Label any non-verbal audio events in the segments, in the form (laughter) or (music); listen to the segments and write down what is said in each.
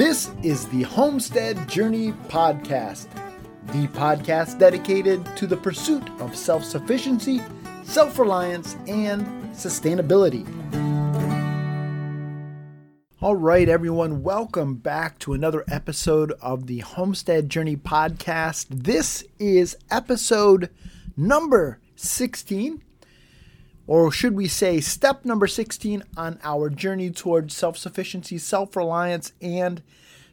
This is the Homestead Journey Podcast, the podcast dedicated to the pursuit of self sufficiency, self reliance, and sustainability. All right, everyone, welcome back to another episode of the Homestead Journey Podcast. This is episode number 16, or should we say, step number 16 on our journey towards self sufficiency, self reliance, and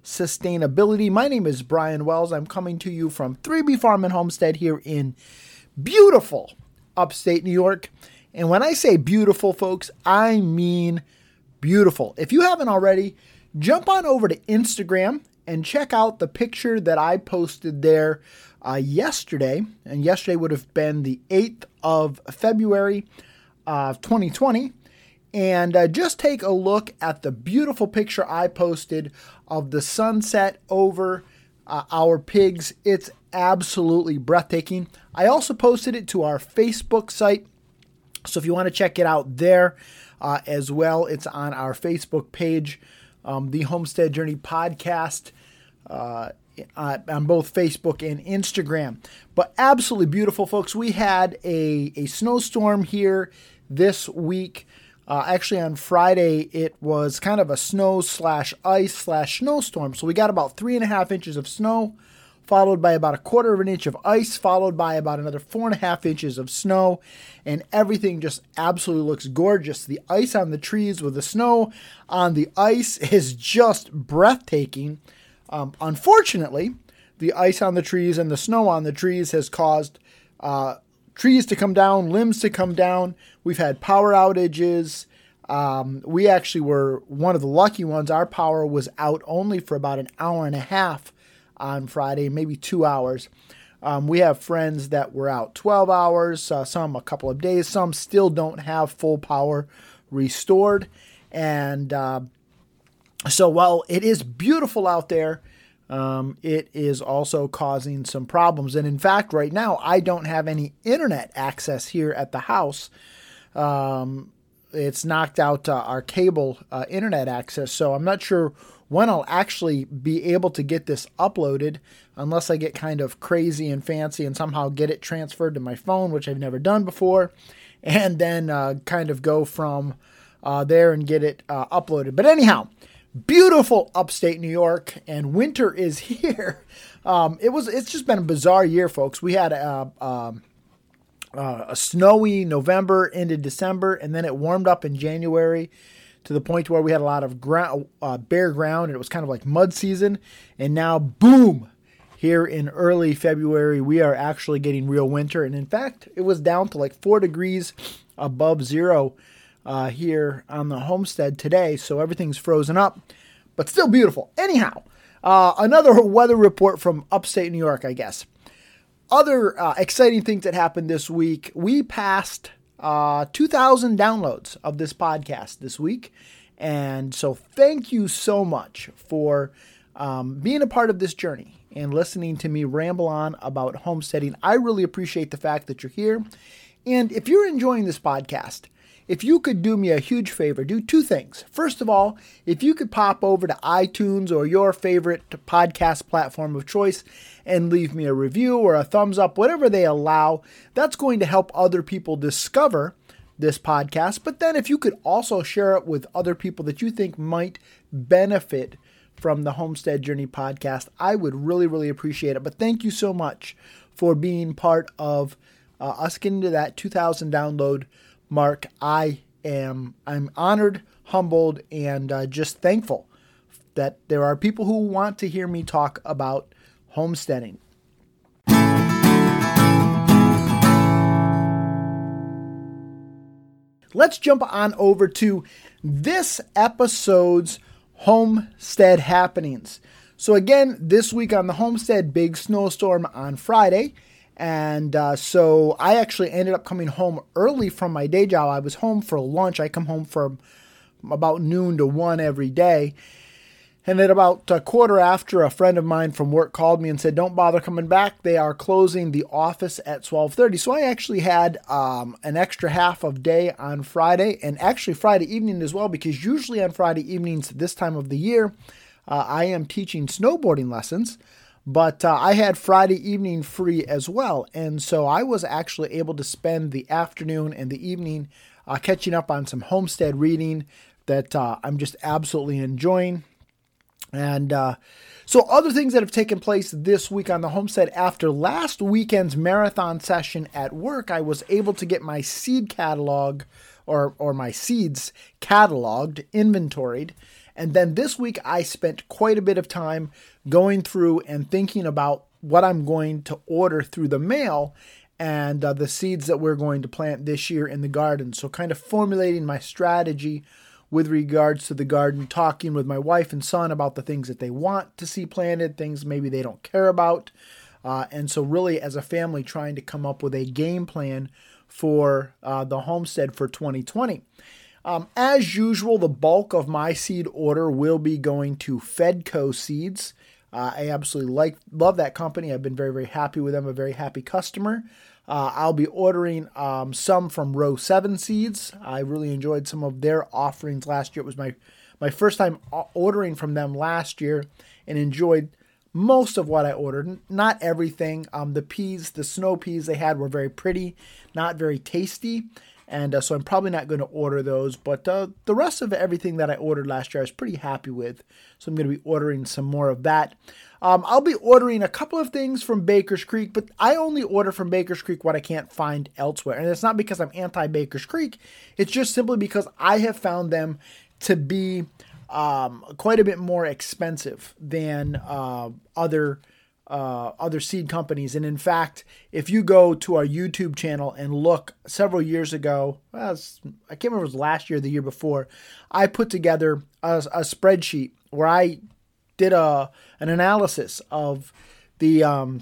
sustainability. My name is Brian Wells. I'm coming to you from 3B Farm and Homestead here in beautiful upstate New York. And when I say beautiful, folks, I mean beautiful. If you haven't already, jump on over to Instagram and check out the picture that I posted there uh, yesterday. And yesterday would have been the 8th of February of uh, 2020. And uh, just take a look at the beautiful picture I posted of the sunset over uh, our pigs. It's absolutely breathtaking. I also posted it to our Facebook site. So if you want to check it out there, uh, as well. It's on our Facebook page, um, the Homestead Journey Podcast. Uh, uh, on both Facebook and Instagram. But absolutely beautiful, folks. We had a, a snowstorm here this week. Uh, actually, on Friday, it was kind of a snow slash ice slash snowstorm. So we got about three and a half inches of snow followed by about a quarter of an inch of ice, followed by about another four and a half inches of snow, and everything just absolutely looks gorgeous. The ice on the trees with the snow on the ice is just breathtaking. Um, unfortunately, the ice on the trees and the snow on the trees has caused uh, trees to come down, limbs to come down. We've had power outages. Um, we actually were one of the lucky ones. Our power was out only for about an hour and a half on Friday, maybe two hours. Um, we have friends that were out 12 hours, uh, some a couple of days, some still don't have full power restored. And uh, so while it is beautiful out there, um, it is also causing some problems. And in fact, right now, I don't have any internet access here at the house. Um, it's knocked out uh, our cable uh, internet access. So I'm not sure when I'll actually be able to get this uploaded, unless I get kind of crazy and fancy and somehow get it transferred to my phone, which I've never done before, and then uh, kind of go from uh, there and get it uh, uploaded. But anyhow, beautiful upstate New York, and winter is (laughs) here. Um, it was. It's just been a bizarre year, folks. We had a, a, um, uh, a snowy November into December, and then it warmed up in January to the point where we had a lot of ground, uh, bare ground and it was kind of like mud season. And now, boom, here in early February, we are actually getting real winter. And in fact, it was down to like four degrees above zero uh, here on the homestead today. So everything's frozen up, but still beautiful. Anyhow, uh, another (laughs) weather report from upstate New York, I guess. Other uh, exciting things that happened this week. We passed uh, 2,000 downloads of this podcast this week. And so, thank you so much for um, being a part of this journey and listening to me ramble on about homesteading. I really appreciate the fact that you're here. And if you're enjoying this podcast, if you could do me a huge favor, do two things. First of all, if you could pop over to iTunes or your favorite podcast platform of choice and leave me a review or a thumbs up, whatever they allow, that's going to help other people discover this podcast. But then if you could also share it with other people that you think might benefit from the Homestead Journey podcast, I would really, really appreciate it. But thank you so much for being part of uh, us getting to that 2,000 download mark. I am I'm honored, humbled, and uh, just thankful that there are people who want to hear me talk about homesteading. Let's jump on over to this episode's homestead happenings. So, again, this week on the homestead, big snowstorm on Friday. And uh, so I actually ended up coming home early from my day job. I was home for lunch. I come home from about noon to one every day. And at about a quarter after, a friend of mine from work called me and said, "Don't bother coming back. They are closing the office at 12:30." So I actually had um, an extra half of day on Friday, and actually Friday evening as well, because usually on Friday evenings this time of the year, uh, I am teaching snowboarding lessons, but uh, I had Friday evening free as well. And so I was actually able to spend the afternoon and the evening uh, catching up on some homestead reading that uh, I'm just absolutely enjoying. And uh, so, other things that have taken place this week on the homestead after last weekend's marathon session at work, I was able to get my seed catalog or, or my seeds cataloged, inventoried. And then this week, I spent quite a bit of time going through and thinking about what I'm going to order through the mail and uh, the seeds that we're going to plant this year in the garden. So, kind of formulating my strategy with regards to the garden, talking with my wife and son about the things that they want to see planted, things maybe they don't care about. Uh, and so, really, as a family, trying to come up with a game plan for uh, the homestead for 2020. Um, as usual, the bulk of my seed order will be going to Fedco Seeds. Uh, I absolutely like love that company. I've been very very happy with them. A very happy customer. Uh, I'll be ordering um, some from Row Seven Seeds. I really enjoyed some of their offerings last year. It was my my first time ordering from them last year, and enjoyed most of what I ordered. Not everything. Um, the peas, the snow peas they had were very pretty, not very tasty and uh, so I'm probably not going to order those. But uh, the rest of everything that I ordered last year, I was pretty happy with. So I'm going to be ordering some more of that. Um, I'll be ordering a couple of things from Baker's Creek, but I only order from Baker's Creek what I can't find elsewhere. And it's not because I'm anti Baker's Creek, it's just simply because I have found them to be um, quite a bit more expensive than uh, other uh, other seed companies. And in fact, if you go to our YouTube channel and look several years ago, well, I can't remember it was last year the year before, I put together a, a spreadsheet where I did a an analysis of the um,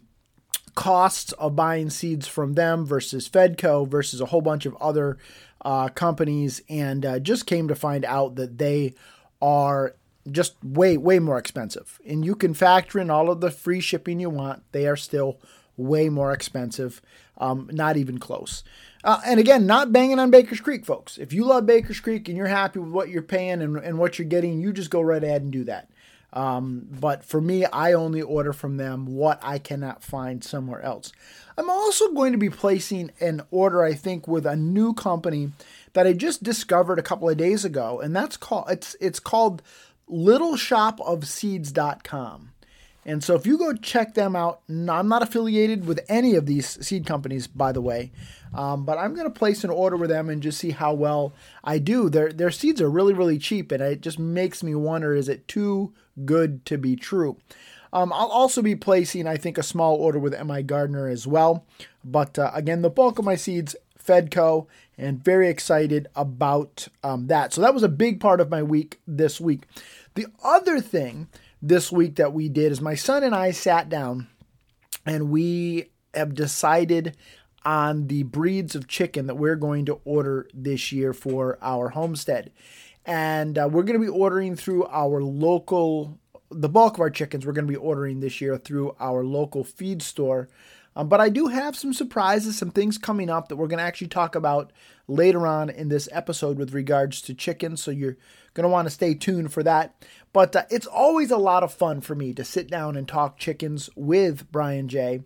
costs of buying seeds from them versus Fedco versus a whole bunch of other uh, companies, and uh, just came to find out that they are just way way more expensive. And you can factor in all of the free shipping you want. They are still way more expensive um, not even close. Uh, and again not banging on baker's creek folks. If you love baker's creek and you're happy with what you're paying and, and what you're getting you just go right ahead and do that. Um, but for me i only order from them what i cannot find somewhere else. I'm also going to be placing an order i think with a new company that i just discovered a couple of days ago and that's called it's it's called littleshopofseeds.com. And so if you go check them out, I'm not affiliated with any of these seed companies, by the way, um, but I'm going to place an order with them and just see how well I do. Their their seeds are really really cheap, and it just makes me wonder: is it too good to be true? Um, I'll also be placing, I think, a small order with MI Gardener as well. But uh, again, the bulk of my seeds, Fedco, and very excited about um, that. So that was a big part of my week this week. The other thing this week that we did is my son and I sat down and we have decided on the breeds of chicken that we're going to order this year for our homestead. And uh, we're going to be ordering through our local, the bulk of our chickens we're going to be ordering this year through our local feed store um, but I do have some surprises, some things coming up that we're going to actually talk about later on in this episode with regards to chickens. So you're going to want to stay tuned for that. But uh, it's always a lot of fun for me to sit down and talk chickens with Brian J.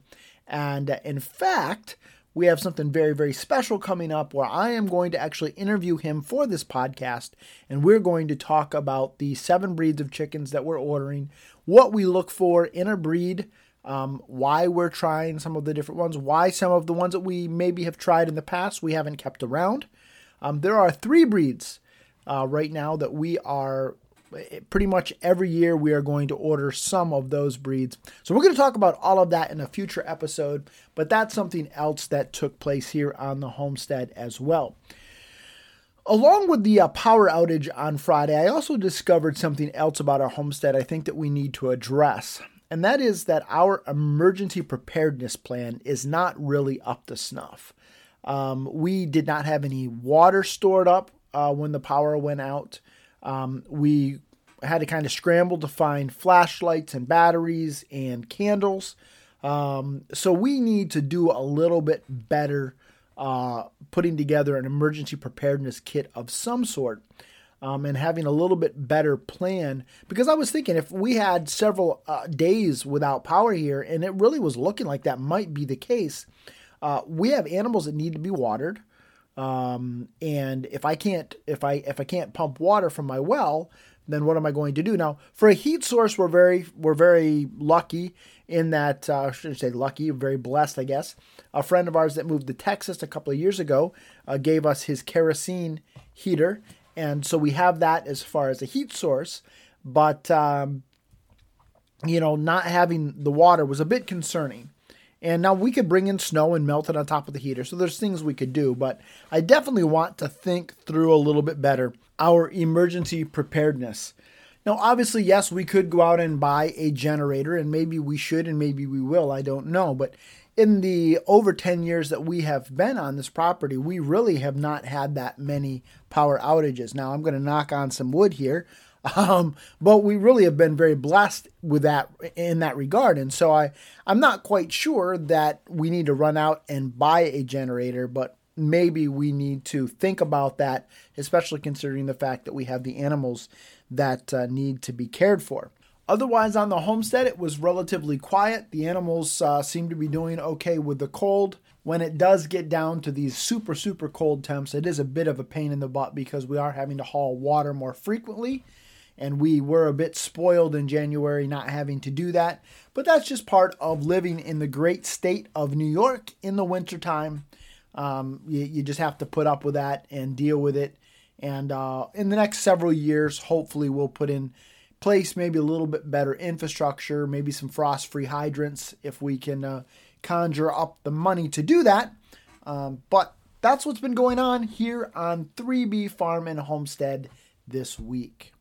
And uh, in fact, we have something very, very special coming up where I am going to actually interview him for this podcast. And we're going to talk about the seven breeds of chickens that we're ordering, what we look for in a breed um, why we're trying some of the different ones, why some of the ones that we maybe have tried in the past we haven't kept around. Um, there are three breeds uh, right now that we are eh, pretty much every year we are going to order some of those breeds. So we're going to talk about all of that in a future episode, but that's something else that took place here on the homestead as well. Along with the uh, power outage on Friday, I also discovered something else about our homestead I think that we need to address and that is that our emergency preparedness plan is not really up to snuff. Um, we did not have any water stored up uh, when the power went out. Um, we had to kind of scramble to find flashlights and batteries and candles. Um, so we need to do a little bit better uh, putting together an emergency preparedness kit of some sort. Um, and having a little bit better plan. Because I was thinking if we had several uh, days without power here, and it really was looking like that might be the case, uh, we have animals that need to be watered. Um, and if I can't if I if I can't pump water from my well, then what am I going to do now? For a heat source, we're very we're very lucky in that uh, I shouldn't say lucky, very blessed, I guess. A friend of ours that moved to Texas a couple of years ago uh, gave us his kerosene heater, and so we have that as far as a heat source. But um, you know, not having the water was a bit concerning. And now we could bring in snow and melt it on top of the heater. So there's things we could do, but I definitely want to think through a little bit better our emergency preparedness. Now, obviously, yes, we could go out and buy a generator, and maybe we should, and maybe we will. I don't know. But in the over 10 years that we have been on this property, we really have not had that many power outages. Now, I'm going to knock on some wood here. (laughs) Um, but we really have been very blessed with that in that regard. And so I, I'm not quite sure that we need to run out and buy a generator, but maybe we need to think about that, especially considering the fact that we have the animals that uh, need to be cared for. Otherwise, on the homestead, it was relatively quiet. The animals uh, seem to be doing okay with the cold. When it does get down to these super, super cold temps, it is a bit of a pain in the butt because we are having to haul water more frequently. And we were a bit spoiled in January not having to do that. But that's just part of living in the great state of New York in the wintertime. Um, you, you, just have to put up with that and deal with it. And uh, in the next several years, hopefully, we'll put in place maybe a little bit better infrastructure, maybe some frost free hydrants if we can uh, conjure up the money to do that. Um, but that's what's been going on here on 3B Farm and Homestead this week.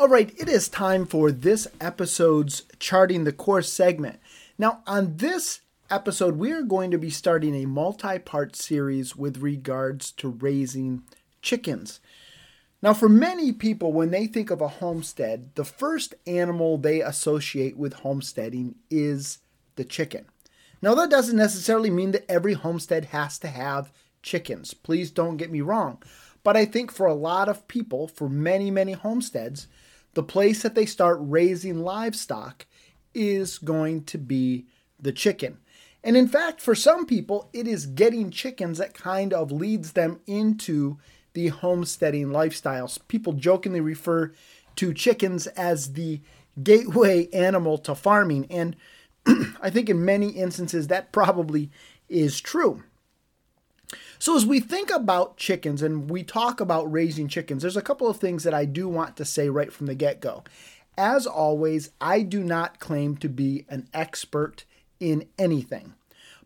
All right, it is time for this episode's Charting the Course segment. Now, on this episode, we are going to be starting a multi part series with regards to raising chickens. Now, for many people, when they think of a homestead, the first animal they associate with homesteading is the chicken. Now, that doesn't necessarily mean that every homestead has to have chickens. Please don't get me wrong. But I think for a lot of people, for many, many homesteads, the place that they start raising livestock is going to be the chicken. And in fact, for some people, it is getting chickens that kind of leads them into the homesteading lifestyles. People jokingly refer to chickens as the gateway animal to farming. And (clears throat) I think in many instances that probably is true. So, as we think about chickens and we talk about raising chickens, there's a couple of things that I do want to say right from the get go. As always, I do not claim to be an expert in anything.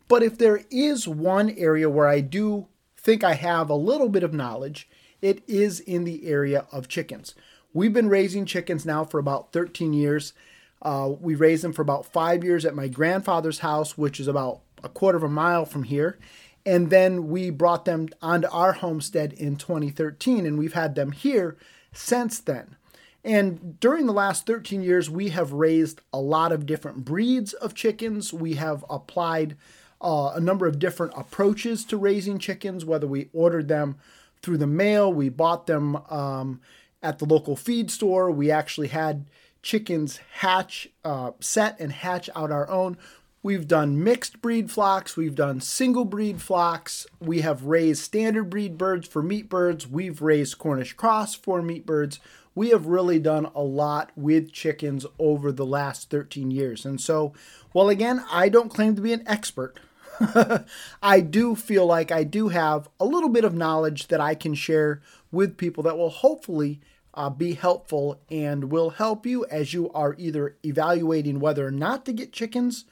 But if there is one area where I do think I have a little bit of knowledge, it is in the area of chickens. We've been raising chickens now for about 13 years. Uh, we raised them for about five years at my grandfather's house, which is about a quarter of a mile from here. And then we brought them onto our homestead in 2013, and we've had them here since then. And during the last 13 years, we have raised a lot of different breeds of chickens. We have applied uh, a number of different approaches to raising chickens, whether we ordered them through the mail, we bought them um, at the local feed store, we actually had chickens hatch, uh, set and hatch out our own. We've done mixed breed flocks, we've done single breed flocks, we have raised standard breed birds for meat birds, we've raised Cornish cross for meat birds. We have really done a lot with chickens over the last 13 years. And so, well, again, I don't claim to be an expert. (laughs) I do feel like I do have a little bit of knowledge that I can share with people that will hopefully uh, be helpful and will help you as you are either evaluating whether or not to get chickens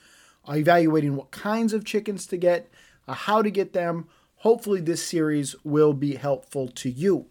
uh, evaluating what kinds of chickens to get, uh, how to get them. Hopefully, this series will be helpful to you.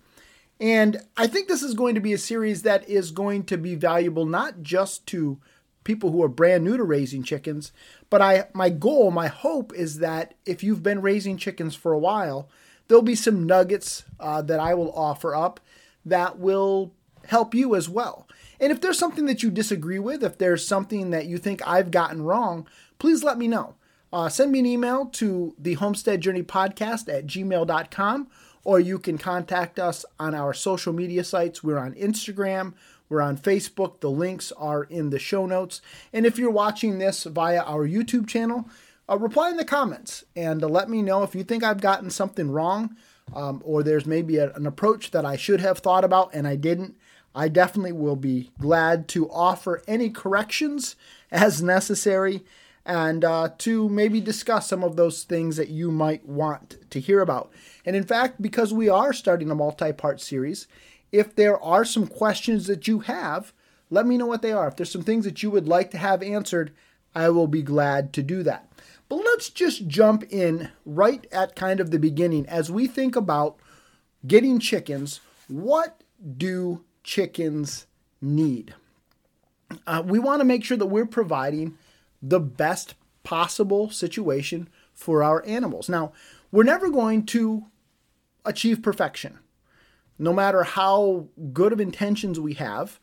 And I think this is going to be a series that is going to be valuable not just to people who are brand new to raising chickens, but I my goal, my hope is that if you've been raising chickens for a while, there'll be some nuggets uh, that I will offer up that will help you as well. And if there's something that you disagree with, if there's something that you think I've gotten wrong, please let me know. uh, send me an email to the Homestead Journey Podcast at gmail.com, or you can contact us on our social media sites. We're on Instagram, we're on Facebook. The links are in the show notes. And if you're watching this via our YouTube channel, uh, reply in the comments and uh, let me know if you think I've gotten something wrong um, or there's maybe a, an approach that I should have thought about and I didn't. I definitely will be glad to offer any corrections as necessary and uh, to maybe discuss some of those things that you might want to hear about. And in fact, because we are starting a multi part series, if there are some questions that you have, let me know what they are. If there's some things that you would like to have answered, I will be glad to do that. But let's just jump in right at kind of the beginning as we think about getting chickens. What do chickens need? Uh, we want to make sure that we're providing the best possible situation for our animals. Now, we're never going to achieve perfection. No matter how good of intentions we have,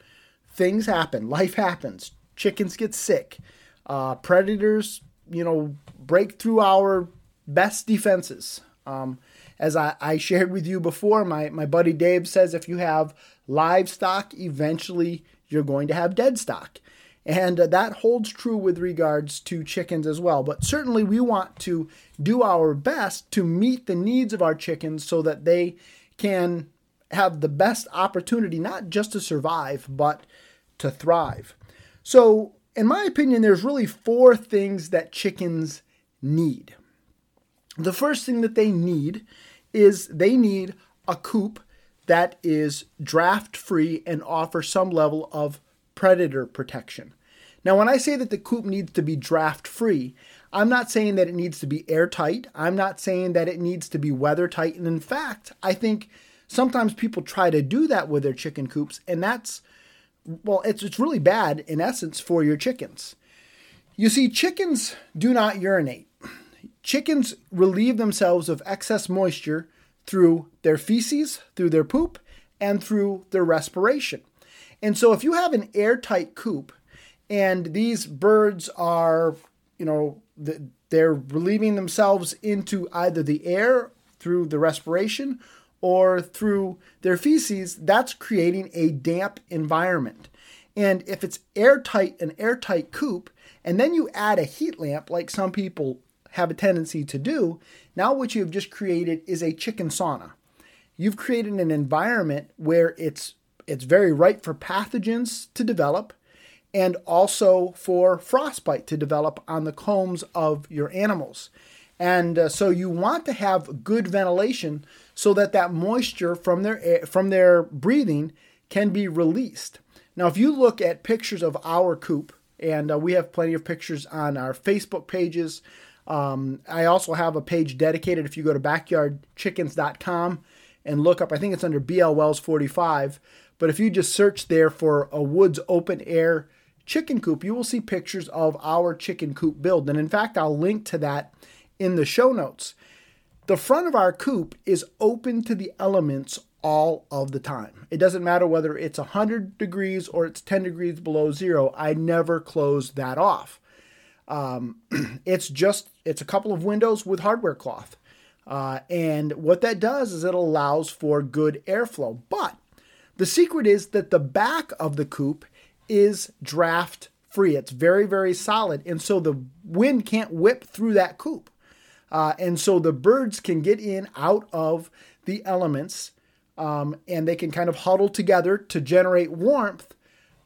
things happen. Life happens. Chickens get sick. Uh, predators, you know, break through our best defenses. Um, as I, I, shared with you before, my, my buddy Dave says if you have livestock, eventually you're going to have dead stock. And uh, that holds true with regards to chickens as well. But certainly we want to do our best to meet the needs of our chickens so that they can have the best opportunity not just to survive, but to thrive. So, in my opinion, there's really four things that chickens need. The first thing that they need is they need a coop that is draft free and offers some level of predator protection. Now, when I say that the coop needs to be draft free, I'm not saying that it needs to be airtight. I'm not saying that it needs to be weather tight. And in fact, I think sometimes people try to do that with their chicken coops, and that's, well, it's, it's really bad in essence for your chickens. You see, chickens do not urinate. Chickens relieve themselves of excess moisture through their feces, through their poop, and through their respiration. And so if you have an airtight coop and these birds are, you know, they're relieving themselves into either the air through the respiration or through their feces, that's creating a damp environment. And if it's airtight, an airtight coop, and then you add a heat lamp, like some people have a tendency to do, now what you've just created is a chicken sauna. You've created an environment where it's it's very ripe for pathogens to develop and also for frostbite to develop on the combs of your animals. And uh, so you want to have good ventilation so that that moisture from their air, from their breathing can be released. Now, if you look at pictures of our coop, and uh, we have plenty of pictures on our Facebook pages. Um, I also have a page dedicated. If you go to backyardchickens.com and look up, I think it's under BL Wells 45. But if you just search there for a woods open air chicken coop, you will see pictures of our chicken coop build. And in fact, I'll link to that in the show notes. The front of our coop is open to the elements all of the time. It doesn't matter whether it's 100 degrees or it's 10 degrees below zero. I never close that off. Um, (clears throat) it's just it's a couple of windows with hardware cloth, uh, and what that does is it allows for good airflow. But the secret is that the back of the coop is draft free. It's very, very solid. And so the wind can't whip through that coop. Uh, and so the birds can get in out of the elements um, and they can kind of huddle together to generate warmth,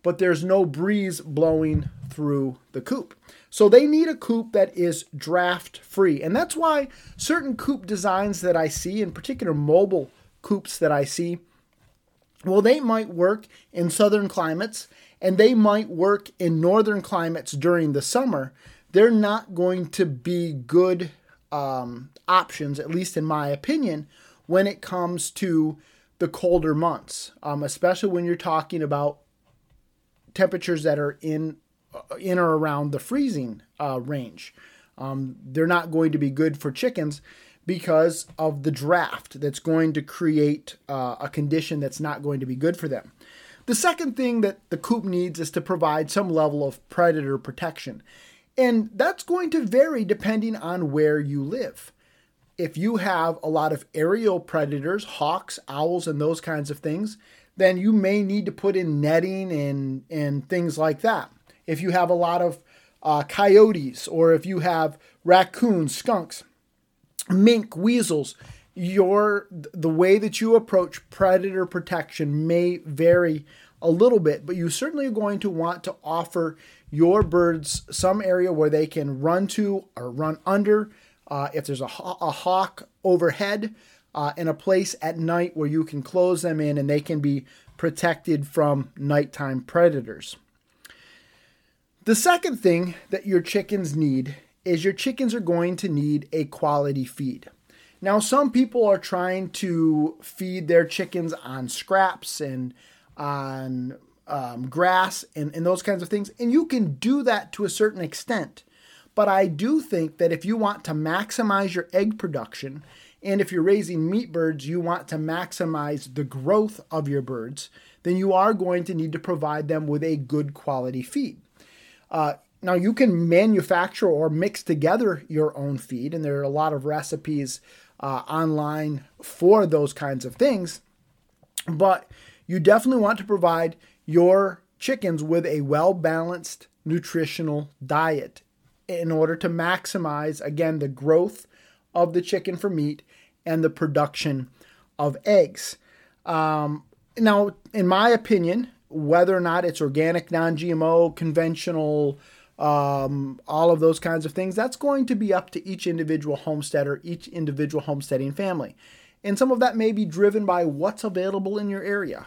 but there's no breeze blowing through the coop. So they need a coop that is draft free. And that's why certain coop designs that I see, in particular mobile coops that I see, well, they might work in southern climates and they might work in northern climates during the summer, they're not going to be good um, options, at least in my opinion, when it comes to the colder months, um, especially when you're talking about temperatures that are in uh, in or around the freezing uh, range. Um, they're not going to be good for chickens because of the draft that's going to create uh, a condition that's not going to be good for them. The second thing that the coop needs is to provide some level of predator protection. And that's going to vary depending on where you live. If you have a lot of aerial predators, hawks, owls, and those kinds of things, then you may need to put in netting and, and things like that. If you have a lot of uh, coyotes, or if you have raccoons, skunks, mink, weasels, your the way that you approach predator protection may vary a little bit, but you certainly are going to want to offer your birds some area where they can run to or run under. Uh, if there's a, a hawk overhead, uh, in a place at night where you can close them in and they can be protected from nighttime predators. The second thing that your chickens need is your chickens are going to need a quality feed. Now, some people are trying to feed their chickens on scraps and on um, grass and, and those kinds of things, and you can do that to a certain extent. But I do think that if you want to maximize your egg production, and if you're raising meat birds, you want to maximize the growth of your birds, then you are going to need to provide them with a good quality feed. Uh, now, you can manufacture or mix together your own feed, and there are a lot of recipes uh, online for those kinds of things. But you definitely want to provide your chickens with a well balanced nutritional diet in order to maximize, again, the growth of the chicken for meat and the production of eggs. Um, now, in my opinion, whether or not it's organic, non GMO, conventional, um, all of those kinds of things, that's going to be up to each individual homesteader, each individual homesteading family. And some of that may be driven by what's available in your area.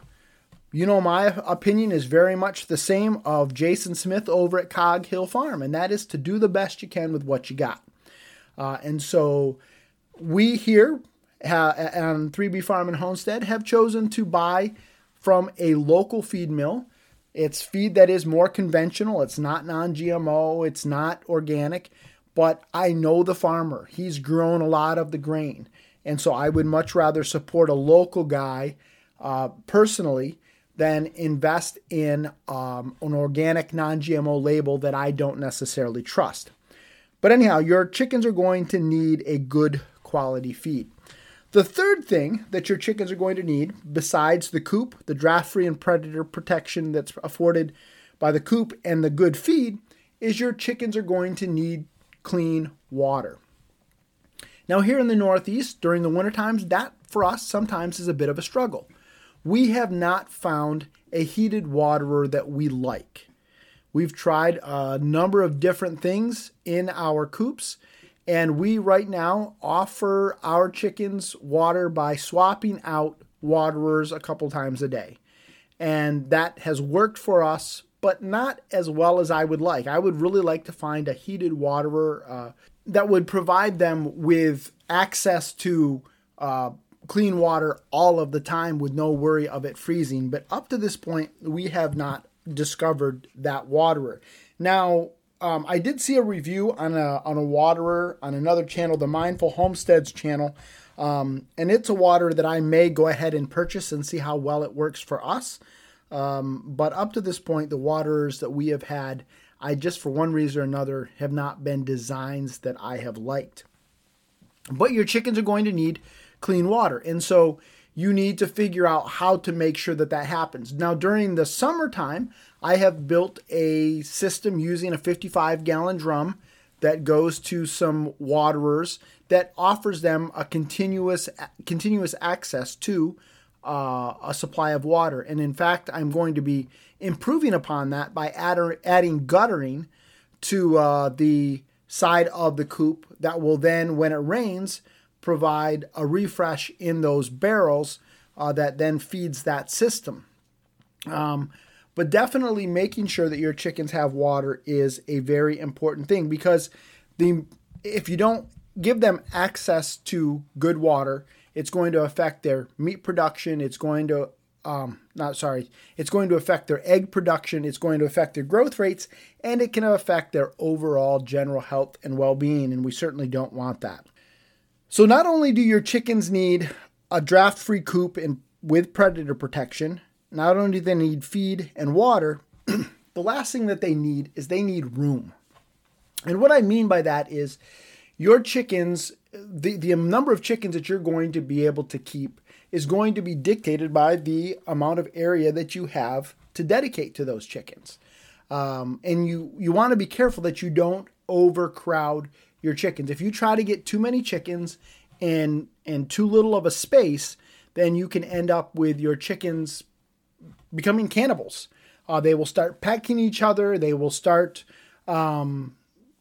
You know, my opinion is very much the same of Jason Smith over at Cog Hill Farm, and that is to do the best you can with what you got. Uh, and so we here ha- on 3B Farm and Homestead have chosen to buy from a local feed mill it's feed that is more conventional. It's not non GMO, it's not organic, but I know the farmer. He's grown a lot of the grain. And so I would much rather support a local guy uh, personally than invest in um, an organic non GMO label that I don't necessarily trust. But anyhow, your chickens are going to need a good quality feed. The third thing that your chickens are going to need, besides the coop, the draft free and predator protection that's afforded by the coop, and the good feed, is your chickens are going to need clean water. Now, here in the Northeast, during the winter times, that for us sometimes is a bit of a struggle. We have not found a heated waterer that we like. We've tried a number of different things in our coops, and we right now offer our chickens water by swapping out waterers a couple times a day. And that has worked for us, but not as well as I would like. I would really like to find a heated waterer uh, that would provide them with access to uh, clean water all of the time with no worry of it freezing. But up to this point, we have not discovered that waterer. Now, um, I did see a review on a on a waterer on another channel, the Mindful Homesteads channel, um, and it's a water that I may go ahead and purchase and see how well it works for us. Um, but up to this point, the waterers that we have had, I just for one reason or another have not been designs that I have liked. But your chickens are going to need clean water, and so you need to figure out how to make sure that that happens. Now, during the summertime, I have built a system using a 55 gallon drum that goes to some waterers that offers them a continuous continuous access to uh, a supply of water. And in fact, I'm going to be improving upon that by add, adding guttering to uh, the side of the coop that will then, when it rains, provide a refresh in those barrels uh, that then feeds that system. Um, but definitely making sure that your chickens have water is a very important thing because the if you don't give them access to good water, it's going to affect their meat production. It's going to um, not sorry, it's going to affect their egg production. It's going to affect their growth rates, and it can affect their overall general health and well-being. And we certainly don't want that. So not only do your chickens need a draft-free coop and with predator protection, not only do they need feed and water, (clears throat) the last thing that they need is they need room. And what I mean by that is your chickens, the, the number of chickens that you're going to be able to keep is going to be dictated by the amount of area that you have to dedicate to those chickens. Um, and you, you want to be careful that you don't overcrowd your chickens. If you try to get too many chickens and in too little of a space, then you can end up with your chickens becoming cannibals. Uh, they will start pecking each other. They will start, um,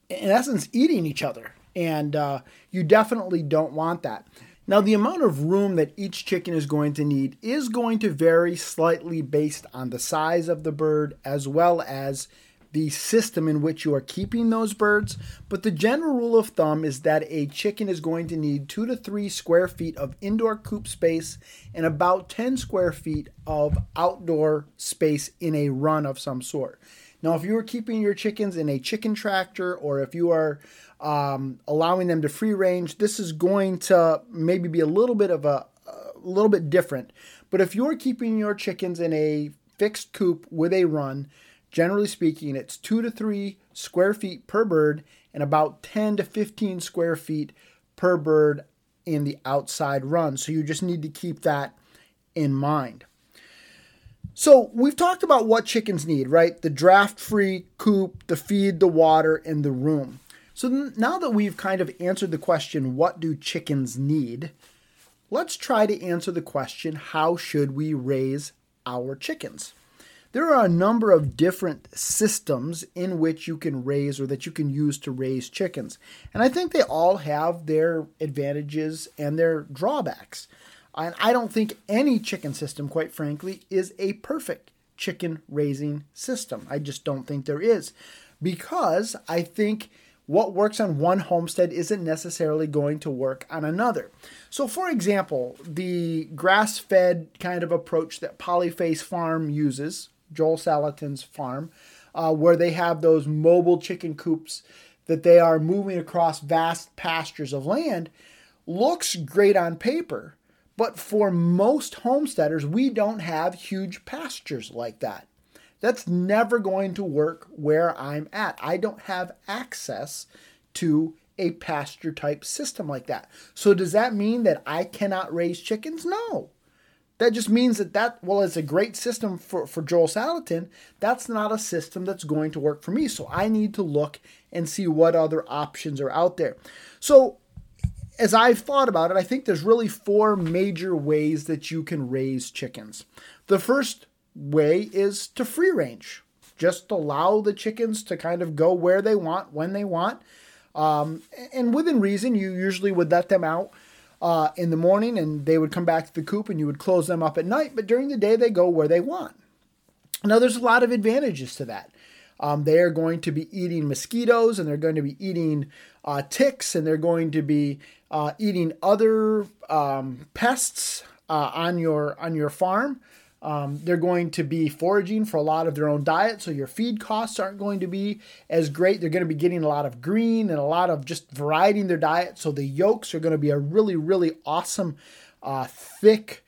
in essence, eating each other. And uh, you definitely don't want that. Now, the amount of room that each chicken is going to need is going to vary slightly based on the size of the bird as well as the system in which you are keeping those birds. But the general rule of thumb is that a chicken is going to need two to three square feet of indoor coop space and about 10 square feet of outdoor space in a run of some sort. Now, if you are keeping your chickens in a chicken tractor or if you are um, allowing them to free range, this is going to maybe be a little bit of a, a little bit different. But if you're keeping your chickens in a fixed coop with a run, generally speaking, it's two to three square feet per bird and about 10 to 15 square feet per bird in the outside run. So you just need to keep that in mind. So we've talked about what chickens need, right? The draft free coop, the feed, the water, and the room. So now that we've kind of answered the question, what do chickens need? Let's try to answer the question, how should we raise our chickens? There are a number of different systems in which you can raise or that you can use to raise chickens. And I think they all have their advantages and their drawbacks. And I don't think any chicken system, quite frankly, is a perfect chicken raising system. I just don't think there is. Because I think what works on one homestead isn't necessarily going to work on another. So, for example, the grass fed kind of approach that Polyface Farm uses, Joel Salatin's farm, uh, where they have those mobile chicken coops that they are moving across vast pastures of land, looks great on paper. But for most homesteaders, we don't have huge pastures like that. That's never going to work where I'm at. I don't have access to a pasture type system like that. So does that mean that I cannot raise chickens? No. That just means that that well, it's a great system for, for Joel Salatin. That's not a system that's going to work for me. So I need to look and see what other options are out there. So as I've thought about it, I think there's really four major ways that you can raise chickens. The first way is to free range. Just allow the chickens to kind of go where they want, when they want. Um, and within reason, you usually would let them out uh, in the morning and they would come back to the coop and you would close them up at night. But during the day, they go where they want. Now, there's a lot of advantages to that. Um, they are going to be eating mosquitoes and they're going to be eating uh, ticks and they're going to be uh, eating other um, pests uh, on your on your farm. Um, they're going to be foraging for a lot of their own diet, so your feed costs aren't going to be as great. They're going to be getting a lot of green and a lot of just variety in their diet, so the yolks are going to be a really, really awesome, uh, thick,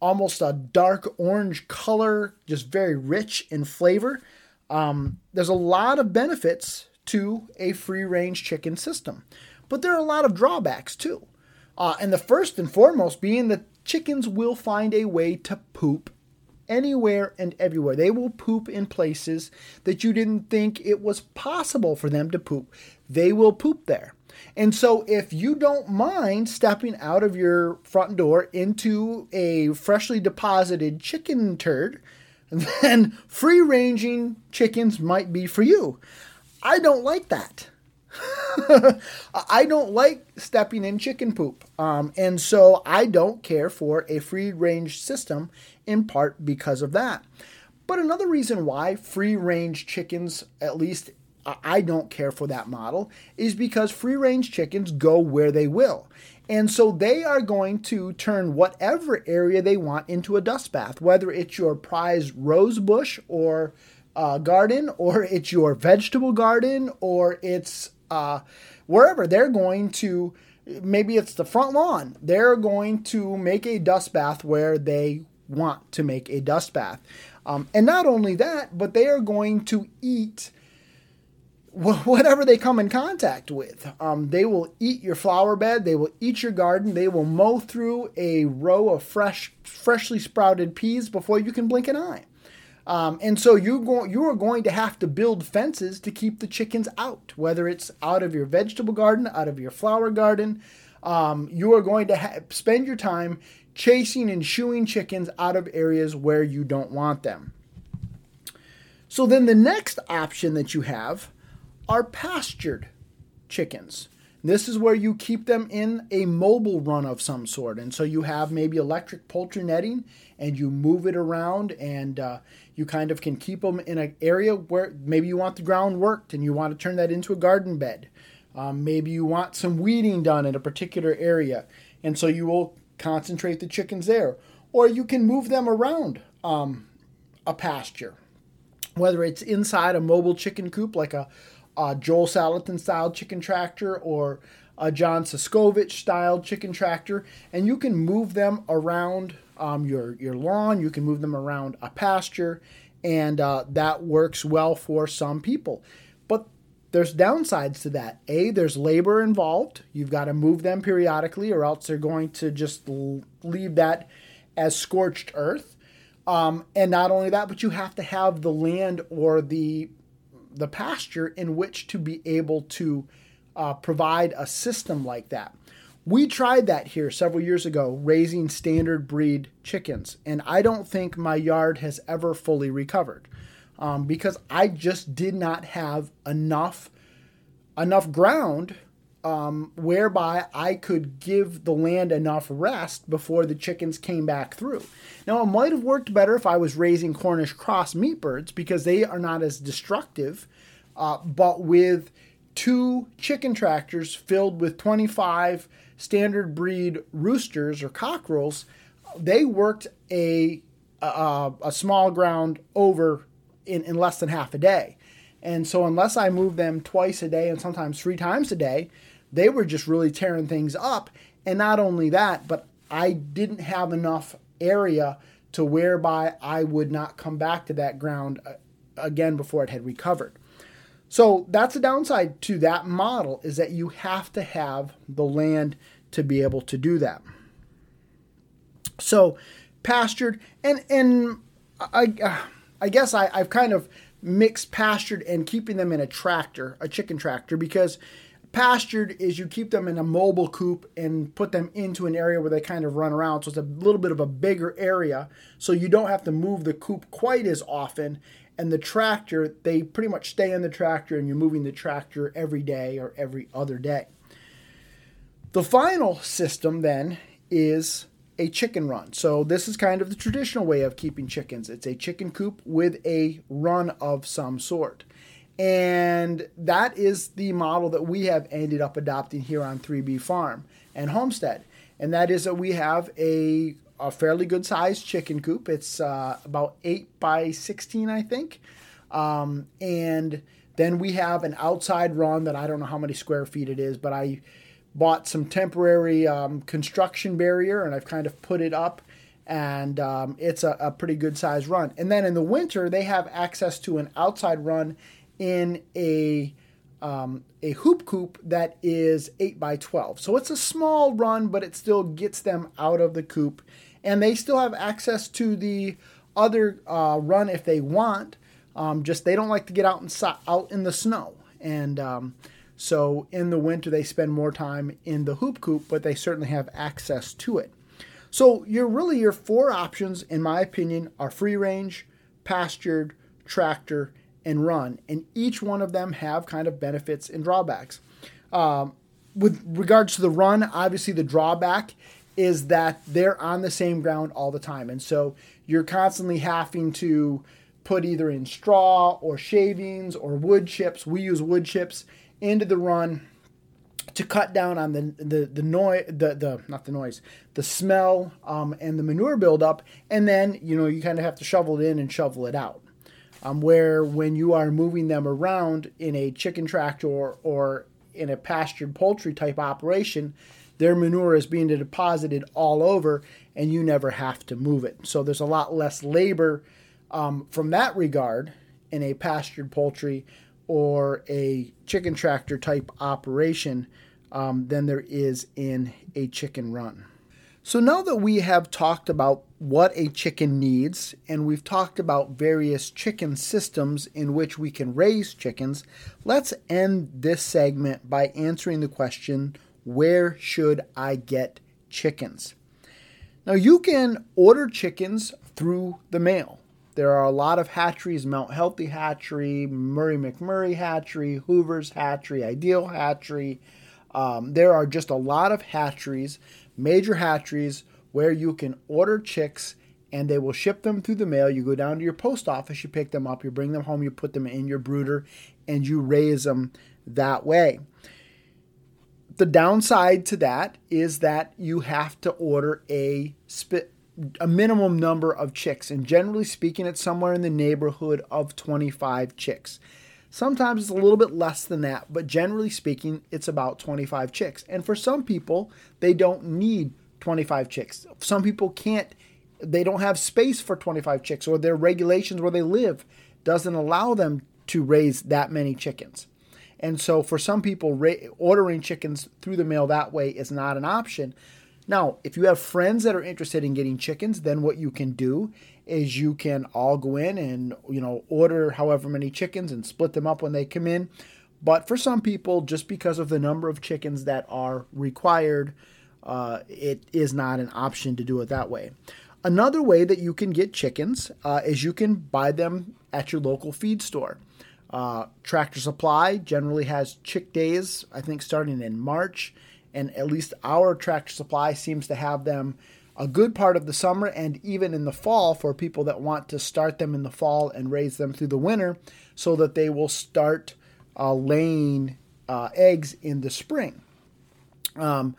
almost a dark orange color, just very rich in flavor. Um, there's a lot of benefits to a free range chicken system, but there are a lot of drawbacks too. Uh, and the first and foremost being that chickens will find a way to poop anywhere and everywhere. They will poop in places that you didn't think it was possible for them to poop. They will poop there. And so, if you don't mind stepping out of your front door into a freshly deposited chicken turd, (laughs) then free ranging chickens might be for you. I don't like that. (laughs) I don't like stepping in chicken poop. Um, and so I don't care for a free range system in part because of that. But another reason why free range chickens, at least I don't care for that model, is because free range chickens go where they will. And so they are going to turn whatever area they want into a dust bath, whether it's your prized rose bush or uh, garden, or it's your vegetable garden, or it's uh, wherever. They're going to, maybe it's the front lawn, they're going to make a dust bath where they want to make a dust bath. Um, and not only that, but they are going to eat whatever they come in contact with. Um, they will eat your flower bed, they will eat your garden, they will mow through a row of fresh, freshly sprouted peas before you can blink an eye. Um, and so you go, you are going to have to build fences to keep the chickens out, whether it's out of your vegetable garden, out of your flower garden. Um, you are going to ha- spend your time chasing and shooing chickens out of areas where you don't want them. So then the next option that you have are pastured chickens. This is where you keep them in a mobile run of some sort. And so you have maybe electric poultry netting and you move it around and uh, you kind of can keep them in an area where maybe you want the ground worked and you want to turn that into a garden bed. Um, maybe you want some weeding done in a particular area. And so you will concentrate the chickens there. Or you can move them around um, a pasture, whether it's inside a mobile chicken coop like a, a Joel Salatin style chicken tractor or a John Suscovich style chicken tractor, and you can move them around um, your your lawn. You can move them around a pasture, and uh, that works well for some people. But there's downsides to that. A, there's labor involved. You've got to move them periodically, or else they're going to just leave that as scorched earth. Um, and not only that, but you have to have the land or the the pasture in which to be able to uh, provide a system like that. We tried that here several years ago, raising standard breed chickens, and I don't think my yard has ever fully recovered um, because I just did not have enough enough ground um, whereby I could give the land enough rest before the chickens came back through. Now, it might have worked better if I was raising Cornish cross meat birds because they are not as destructive, uh, but with two chicken tractors filled with 25 standard breed roosters or cockerels, they worked a a, a small ground over in, in less than half a day. And so, unless I move them twice a day and sometimes three times a day, they were just really tearing things up. And not only that, but I didn't have enough area to whereby I would not come back to that ground uh, again before it had recovered. So that's the downside to that model is that you have to have the land to be able to do that. So pastured and and I I guess I, I've kind of mixed pastured and keeping them in a tractor, a chicken tractor, because pastured is you keep them in a mobile coop and put them into an area where they kind of run around. So it's a little bit of a bigger area. So you don't have to move the coop quite as often and the tractor, they pretty much stay in the tractor and you're moving the tractor every day or every other day. The final system then is a chicken run. So this is kind of the traditional way of keeping chickens. It's a chicken coop with a run of some sort. And that is the model that we have ended up adopting here on 3B Farm and Homestead. And that is that we have a a fairly good sized chicken coop. It's uh, about 8 by 16, I think. Um, and then we have an outside run that I don't know how many square feet it is, but I bought some temporary um, construction barrier and I've kind of put it up. And um, it's a, a pretty good sized run. And then in the winter, they have access to an outside run in a um, a hoop coop that is 8 by 12. So it's a small run, but it still gets them out of the coop and they still have access to the other uh, run if they want. Um, just they don't like to get out and out in the snow, and um, so in the winter they spend more time in the hoop coop, but they certainly have access to it. So you're really your four options, in my opinion, are free range, pastured, tractor, and run, and each one of them have kind of benefits and drawbacks. Um, with regards to the run, obviously the drawback is that they're on the same ground all the time. And so you're constantly having to put either in straw or shavings or wood chips. We use wood chips into the run to cut down on the the the noise the the not the noise the smell um, and the manure buildup and then you know you kind of have to shovel it in and shovel it out um, where when you are moving them around in a chicken tractor or, in a pastured poultry type operation their manure is being deposited all over and you never have to move it. So there's a lot less labor um, from that regard in a pastured poultry or a chicken tractor type operation um, than there is in a chicken run. So now that we have talked about what a chicken needs and we've talked about various chicken systems in which we can raise chickens, let's end this segment by answering the question where should I get chickens? Now, you can order chickens through the mail. There are a lot of hatcheries Mount Healthy Hatchery, Murray McMurray Hatchery, Hoover's Hatchery, Ideal Hatchery. Um, there are just a lot of hatcheries, major hatcheries, where you can order chicks and they will ship them through the mail. You go down to your post office, you pick them up, you bring them home, you put them in your brooder, and you raise them that way. The downside to that is that you have to order a a minimum number of chicks, and generally speaking, it's somewhere in the neighborhood of 25 chicks. Sometimes it's a little bit less than that, but generally speaking, it's about 25 chicks. And for some people, they don't need 25 chicks. Some people can't, they don't have space for 25 chicks, or their regulations where they live doesn't allow them to raise that many chickens. And so for some people, ordering chickens through the mail that way is not an option. Now, if you have friends that are interested in getting chickens, then what you can do is you can all go in and, you know, order however many chickens and split them up when they come in. But for some people, just because of the number of chickens that are required, uh, it is not an option to do it that way. Another way that you can get chickens uh, is you can buy them at your local feed store. Uh, Tractor Supply generally has chick days, I think starting in March, and at least our Tractor Supply seems to have them a good part of the summer and even in the fall for people that want to start them in the fall and raise them through the winter so that they will start uh, laying uh, eggs in the spring. Um,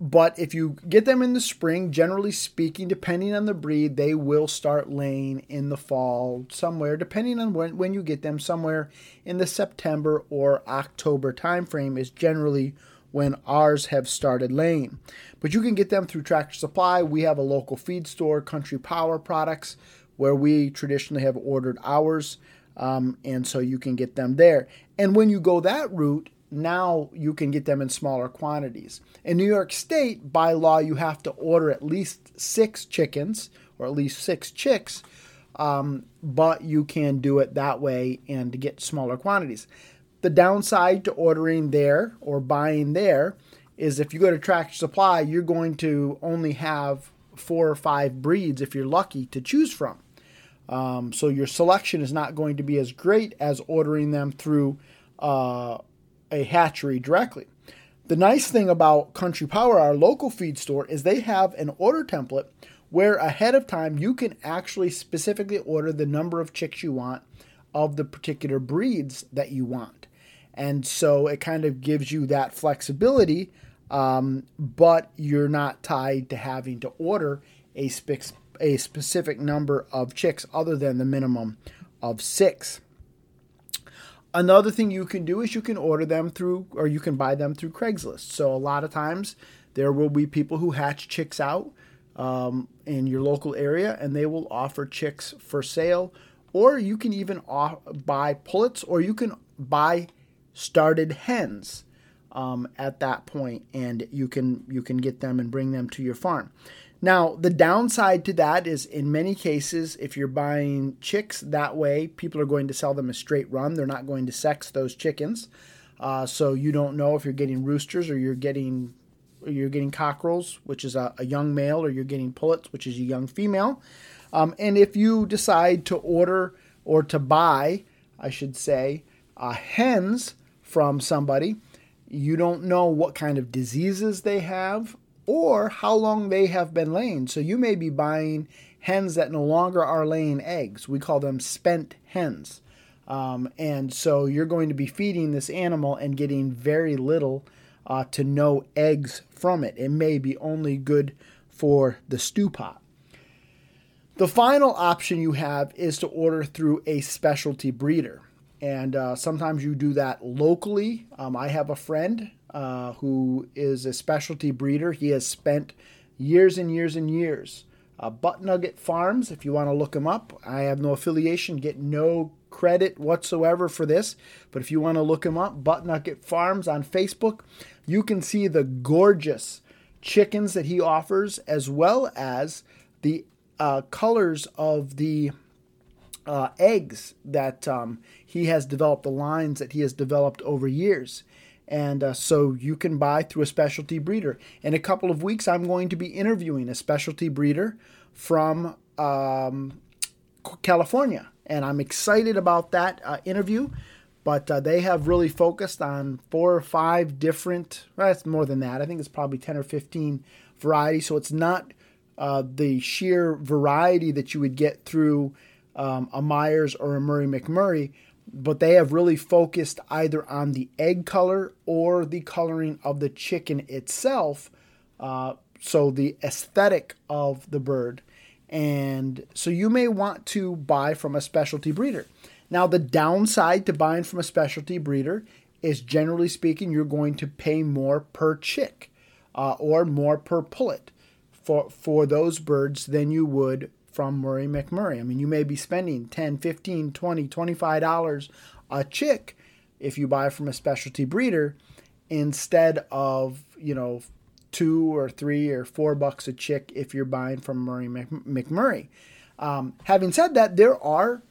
but if you get them in the spring, generally speaking, depending on the breed, they will start laying in the fall somewhere, depending on when, when you get them, somewhere in the September or October timeframe is generally when ours have started laying. But you can get them through Tractor Supply. We have a local feed store, Country Power Products, where we traditionally have ordered ours. Um, and so you can get them there. And when you go that route, now you can get them in smaller quantities. In New York State, by law, you have to order at least six chickens or at least six chicks, um, but you can do it that way and get smaller quantities. The downside to ordering there or buying there is if you go to Tractor Supply, you're going to only have four or five breeds if you're lucky to choose from. Um, so your selection is not going to be as great as ordering them through uh, a hatchery directly. The nice thing about Country Power, our local feed store, is they have an order template where ahead of time you can actually specifically order the number of chicks you want of the particular breeds that you want. And so it kind of gives you that flexibility, um, but you're not tied to having to order a, spe- a specific number of chicks other than the minimum of six. Another thing you can do is you can order them through, or you can buy them through Craigslist. So a lot of times there will be people who hatch chicks out um, in your local area, and they will offer chicks for sale. Or you can even off, buy pullets, or you can buy started hens um, at that point, and you can you can get them and bring them to your farm. Now, the downside to that is in many cases, if you're buying chicks that way, people are going to sell them a straight run. They're not going to sex those chickens. Uh, so you don't know if you're getting roosters or you're getting or you're getting cockerels, which is a, a, young male, or you're getting pullets, which is a young female. Um, and if you decide to order or to buy, I should say, uh, hens from somebody, you don't know what kind of diseases they have or how long they have been laying. So you may be buying hens that no longer are laying eggs. We call them spent hens. Um, and so you're going to be feeding this animal and getting very little uh, to no eggs from it. It may be only good for the stew pot. The final option you have is to order through a specialty breeder. And uh, sometimes you do that locally. Um, I have a friend uh, who is a specialty breeder. He has spent years and years and years uh, Butt Nugget Farms, if you want to look him up. I have no affiliation, get no credit whatsoever for this. But if you want to look him up, Butt Nugget Farms on Facebook, you can see the gorgeous chickens that he offers, as well as the uh, colors of the uh, eggs that um, he has developed, the lines that he has developed over years. And uh, so you can buy through a specialty breeder. In a couple of weeks, I'm going to be interviewing a specialty breeder from um, California. And I'm excited about that uh, interview. But uh, they have really focused on four or five different, well, it's more than that. I think it's probably 10 or 15 varieties. So it's not uh, the sheer variety that you would get through um, a Meyers or a Murray McMurray, but they have really focused either on the egg color or the coloring of the chicken itself. Uh, so the aesthetic of the bird. And so you may want to buy from a specialty breeder. Now, the downside to buying from a specialty breeder is generally speaking, you're going to pay more per chick uh, or more per pullet for, for those birds than you would from Murray McMurray. I mean, you may be spending 10, 15, 20, 25 dollars a chick if you buy from a specialty breeder instead of, you know, 2 or 3 or 4 bucks a chick if you're buying from Murray McMurray. Um, having said that, there are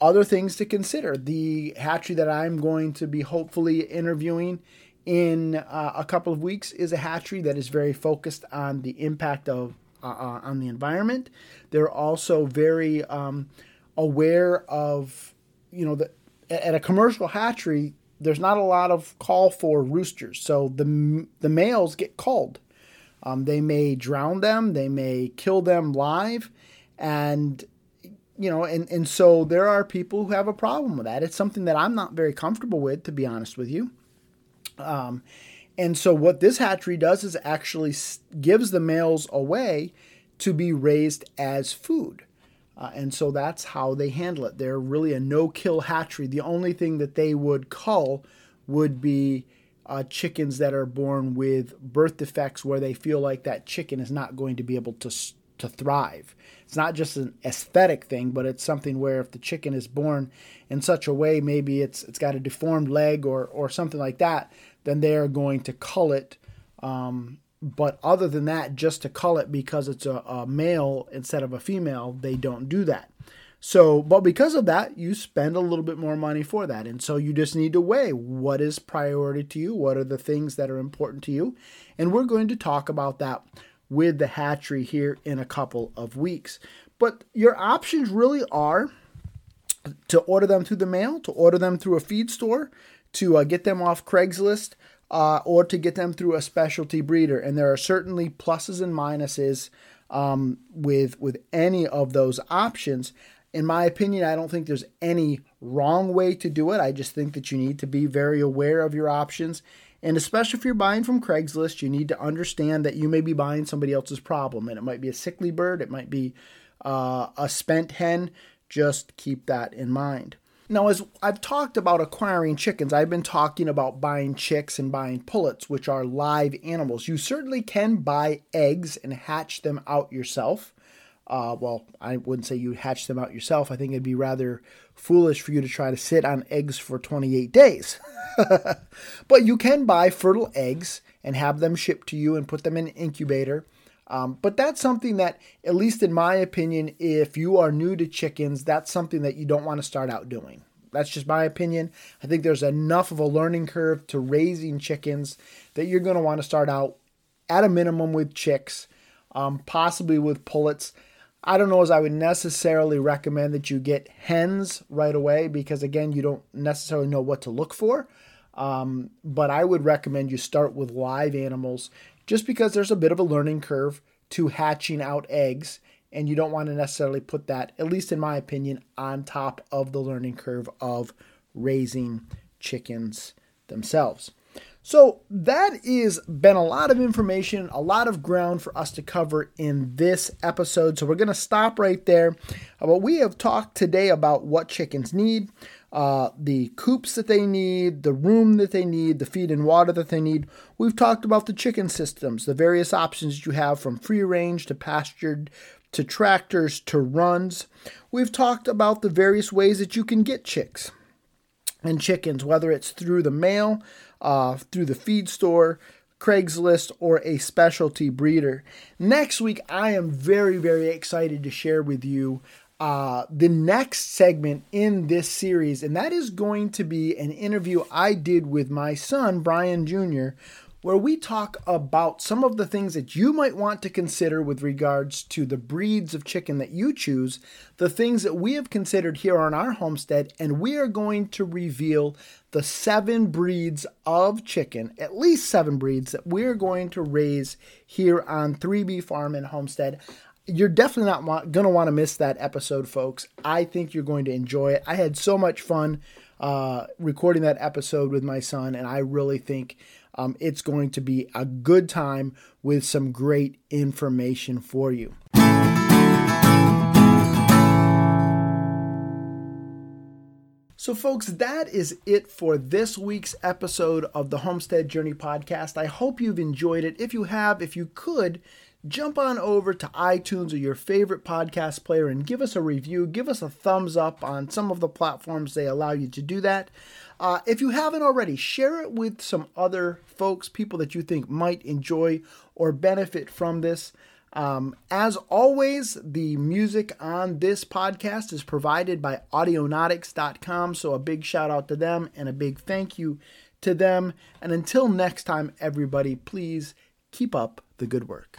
other things to consider. The hatchery that I'm going to be hopefully interviewing in uh, a couple of weeks is a hatchery that is very focused on the impact of uh, uh, on the environment. They're also very um, aware of, you know, the, at a commercial hatchery, there's not a lot of call for roosters, so the the males get culled. Um, they may drown them, they may kill them live, and you know, and and so there are people who have a problem with that. It's something that I'm not very comfortable with, to be honest with you. Um, and so what this hatchery does is actually gives the males away to be raised as food. Uh, and so that's how they handle it. They're really a no kill hatchery. The only thing that they would cull would be uh, chickens that are born with birth defects where they feel like that chicken is not going to be able to, to thrive. It's not just an aesthetic thing, but it's something where if the chicken is born in such a way, maybe it's it's got a deformed leg or or something like that, then they are going to cull it. Um, but other than that, just to cull it because it's a, a male instead of a female, they don't do that. So, but because of that, you spend a little bit more money for that. And so you just need to weigh what is priority to you, what are the things that are important to you. And we're going to talk about that with the hatchery here in a couple of weeks. But your options really are to order them through the mail, to order them through a feed store, to uh, get them off Craigslist uh, or to get them through a specialty breeder. And there are certainly pluses and minuses um, with with any of those options. In my opinion, I don't think there's any wrong way to do it. I just think that you need to be very aware of your options. And especially if you're buying from Craigslist, you need to understand that you may be buying somebody else's problem. And it might be a sickly bird, it might be uh, a spent hen. Just keep that in mind. Now, as I've talked about acquiring chickens, I've been talking about buying chicks and buying pullets, which are live animals. You certainly can buy eggs and hatch them out yourself. Uh, well, I wouldn't say you hatch them out yourself. I think it'd be rather foolish for you to try to sit on eggs for 28 days. (laughs) but you can buy fertile eggs and have them shipped to you and put them in an incubator. Um, but that's something that, at least in my opinion, if you are new to chickens, that's something that you don't want to start out doing. That's just my opinion. I think there's enough of a learning curve to raising chickens that you're going to want to start out at a minimum with chicks, um, possibly with pullets. I don't know as I would necessarily recommend that you get hens right away because, again, you don't necessarily know what to look for. Um, but I would recommend you start with live animals just because there's a bit of a learning curve to hatching out eggs and you don't want to necessarily put that at least in my opinion on top of the learning curve of raising chickens themselves. So that is been a lot of information a lot of ground for us to cover in this episode. So we're going to stop right there. Uh, but we have talked today about what chickens need uh, the coops that they need, the room that they need, the feed and water that they need. We've talked about the chicken systems, the various options you have from free range to pastured to tractors to runs. We've talked about the various ways that you can get chicks and chickens, whether it's through the mail, uh, through the feed store, Craigslist, or a specialty breeder. Next week, I am very, very excited to share with you uh, the next segment in this series, and that is going to be an interview I did with my son, Brian Jr., where we talk about some of the things that you might want to consider with regards to the breeds of chicken that you choose, the things that we have considered here on our homestead, and we are going to reveal the seven breeds of chicken, at least seven breeds that we're going to raise here on 3B Farm and Homestead. You're definitely not going to want to miss that episode, folks. I think you're going to enjoy it. I had so much fun uh, recording that episode with my son, and I really think um, it's going to be a good time with some great information for you. So, folks, that is it for this week's episode of the Homestead Journey podcast. I hope you've enjoyed it. If you have, if you could, jump on over to iTunes or your favorite podcast player and give us a review. Give us a thumbs up on some of the platforms they allow you to do that. Uh, if you haven't already, share it with some other folks, people that you think might enjoy or benefit from this. Um, as always, the music on this podcast is provided by Audionautix.com. So a big shout out to them and a big thank you to them. And until next time, everybody, please keep up the good work.